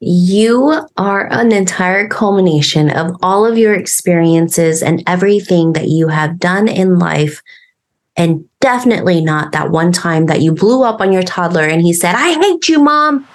You are an entire culmination of all of your experiences and everything that you have done in life. And definitely not that one time that you blew up on your toddler and he said, I hate you, mom.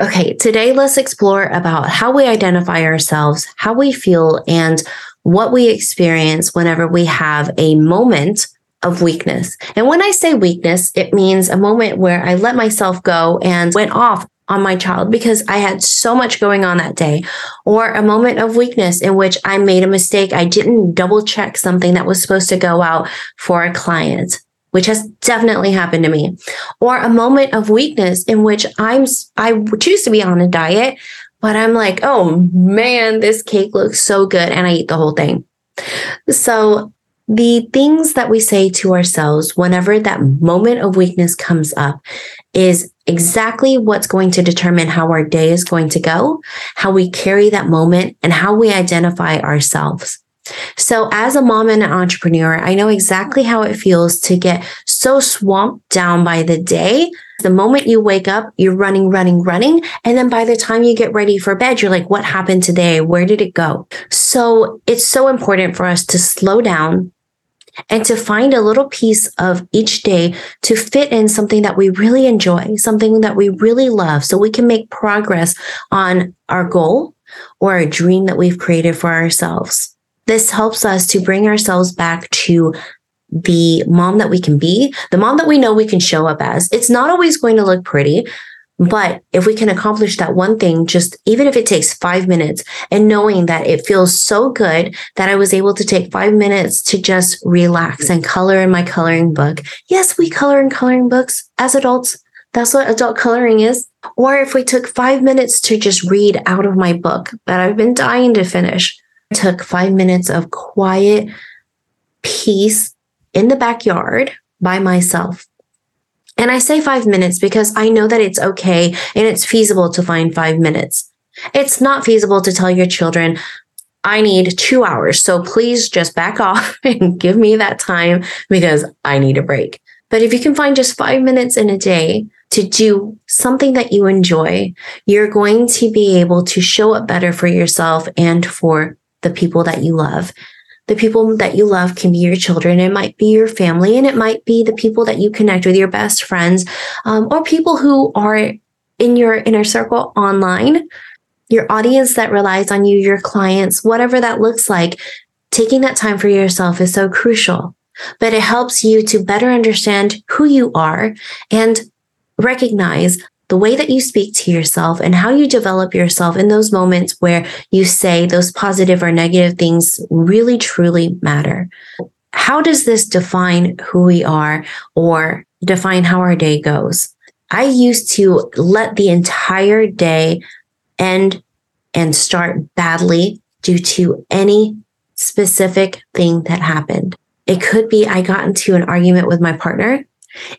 Okay, today let's explore about how we identify ourselves, how we feel, and what we experience whenever we have a moment of weakness. And when I say weakness, it means a moment where I let myself go and went off on my child because I had so much going on that day, or a moment of weakness in which I made a mistake. I didn't double check something that was supposed to go out for a client which has definitely happened to me, or a moment of weakness in which I'm I choose to be on a diet, but I'm like, "Oh man, this cake looks so good," and I eat the whole thing. So, the things that we say to ourselves whenever that moment of weakness comes up is exactly what's going to determine how our day is going to go, how we carry that moment, and how we identify ourselves. So, as a mom and an entrepreneur, I know exactly how it feels to get so swamped down by the day. The moment you wake up, you're running, running, running. And then by the time you get ready for bed, you're like, what happened today? Where did it go? So, it's so important for us to slow down and to find a little piece of each day to fit in something that we really enjoy, something that we really love, so we can make progress on our goal or a dream that we've created for ourselves. This helps us to bring ourselves back to the mom that we can be, the mom that we know we can show up as. It's not always going to look pretty, but if we can accomplish that one thing, just even if it takes five minutes and knowing that it feels so good that I was able to take five minutes to just relax and color in my coloring book. Yes, we color in coloring books as adults. That's what adult coloring is. Or if we took five minutes to just read out of my book that I've been dying to finish took five minutes of quiet peace in the backyard by myself. And I say five minutes because I know that it's okay and it's feasible to find five minutes. It's not feasible to tell your children, I need two hours. So please just back off and give me that time because I need a break. But if you can find just five minutes in a day to do something that you enjoy, you're going to be able to show up better for yourself and for the people that you love. The people that you love can be your children. It might be your family and it might be the people that you connect with, your best friends, um, or people who are in your inner circle online, your audience that relies on you, your clients, whatever that looks like. Taking that time for yourself is so crucial, but it helps you to better understand who you are and recognize the way that you speak to yourself and how you develop yourself in those moments where you say those positive or negative things really truly matter. How does this define who we are or define how our day goes? I used to let the entire day end and start badly due to any specific thing that happened. It could be I got into an argument with my partner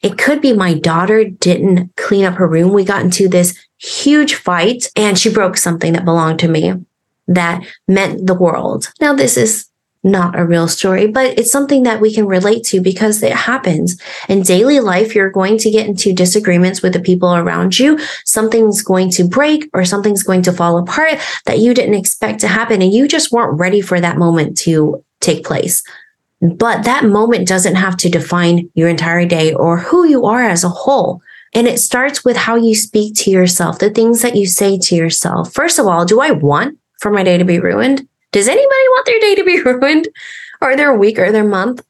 it could be my daughter didn't clean up her room. We got into this huge fight and she broke something that belonged to me that meant the world. Now, this is not a real story, but it's something that we can relate to because it happens in daily life. You're going to get into disagreements with the people around you. Something's going to break or something's going to fall apart that you didn't expect to happen. And you just weren't ready for that moment to take place. But that moment doesn't have to define your entire day or who you are as a whole. And it starts with how you speak to yourself, the things that you say to yourself. First of all, do I want for my day to be ruined? Does anybody want their day to be ruined or their week or their month?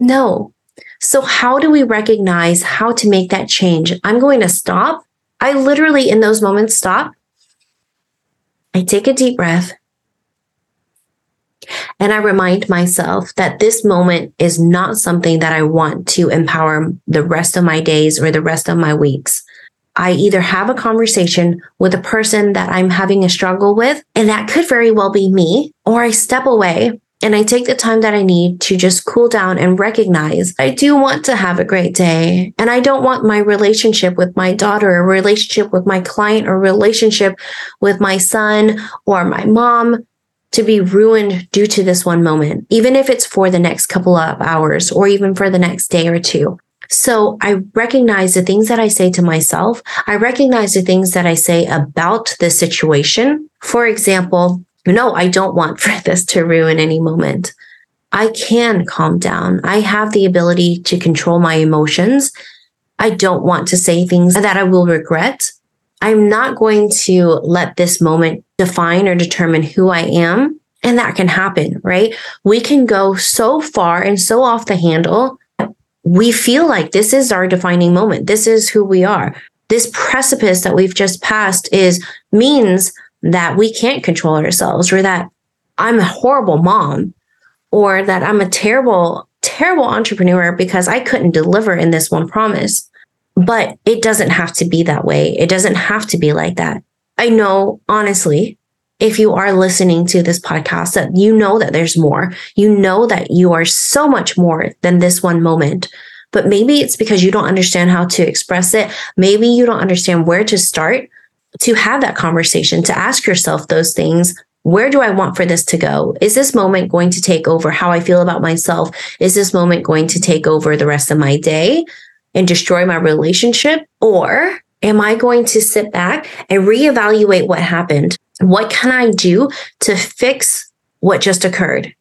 No. So, how do we recognize how to make that change? I'm going to stop. I literally, in those moments, stop. I take a deep breath and I remind myself that this moment is not something that I want to empower the rest of my days or the rest of my weeks. I either have a conversation with a person that I'm having a struggle with, and that could very well be me, or I step away And I take the time that I need to just cool down and recognize I do want to have a great day. And I don't want my relationship with my daughter, a relationship with my client, or relationship with my son or my mom to be ruined due to this one moment, even if it's for the next couple of hours or even for the next day or two. So I recognize the things that I say to myself. I recognize the things that I say about the situation. For example, no, I don't want for this to ruin any moment. I can calm down. I have the ability to control my emotions. I don't want to say things that I will regret. I'm not going to let this moment define or determine who I am. And that can happen, right? We can go so far and so off the handle. We feel like this is our defining moment. This is who we are. This precipice that we've just passed is means that we can't control ourselves or that I'm a horrible mom or that I'm a terrible, terrible entrepreneur because I couldn't deliver in this one promise. But it doesn't have to be that way. It doesn't have to be like that. I know, honestly, if you are listening to this podcast, that you know that there's more. You know that you are so much more than this one moment. But maybe it's because you don't understand how to express it. Maybe you don't understand where to start to have that conversation, to ask yourself those things. Where do I want for this to go? Is this moment going to take over how I feel about myself? Is this moment going to take over the rest of my day and destroy my relationship? Or am I going to sit back and reevaluate what happened? What can I do to fix what just occurred?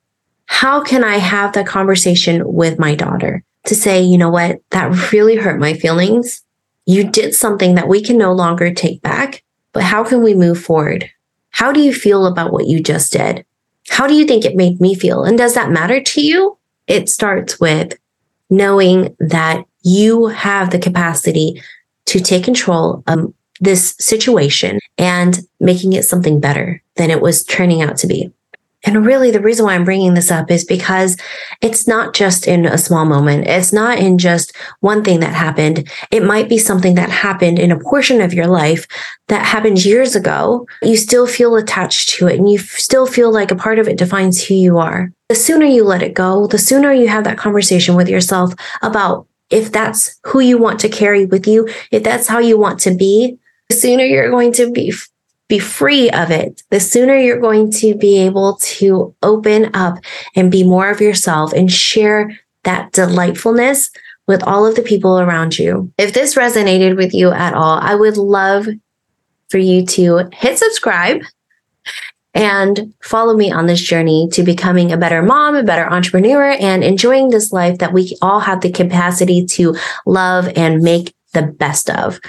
How can I have that conversation with my daughter to say, you know what, that really hurt my feelings? You did something that we can no longer take back, but how can we move forward? How do you feel about what you just did? How do you think it made me feel? And does that matter to you? It starts with knowing that you have the capacity to take control of this situation and making it something better than it was turning out to be. And really, the reason why I'm bringing this up is because it's not just in a small moment. It's not in just one thing that happened. It might be something that happened in a portion of your life that happened years ago. You still feel attached to it and you still feel like a part of it defines who you are. The sooner you let it go, the sooner you have that conversation with yourself about if that's who you want to carry with you, if that's how you want to be, the sooner you're going to be be free of it, the sooner you're going to be able to open up and be more of yourself and share that delightfulness with all of the people around you. If this resonated with you at all, I would love for you to hit subscribe and follow me on this journey to becoming a better mom, a better entrepreneur, and enjoying this life that we all have the capacity to love and make the best of.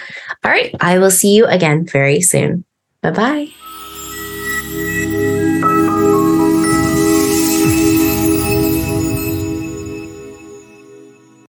All right. I will see you again very soon. Bye bye.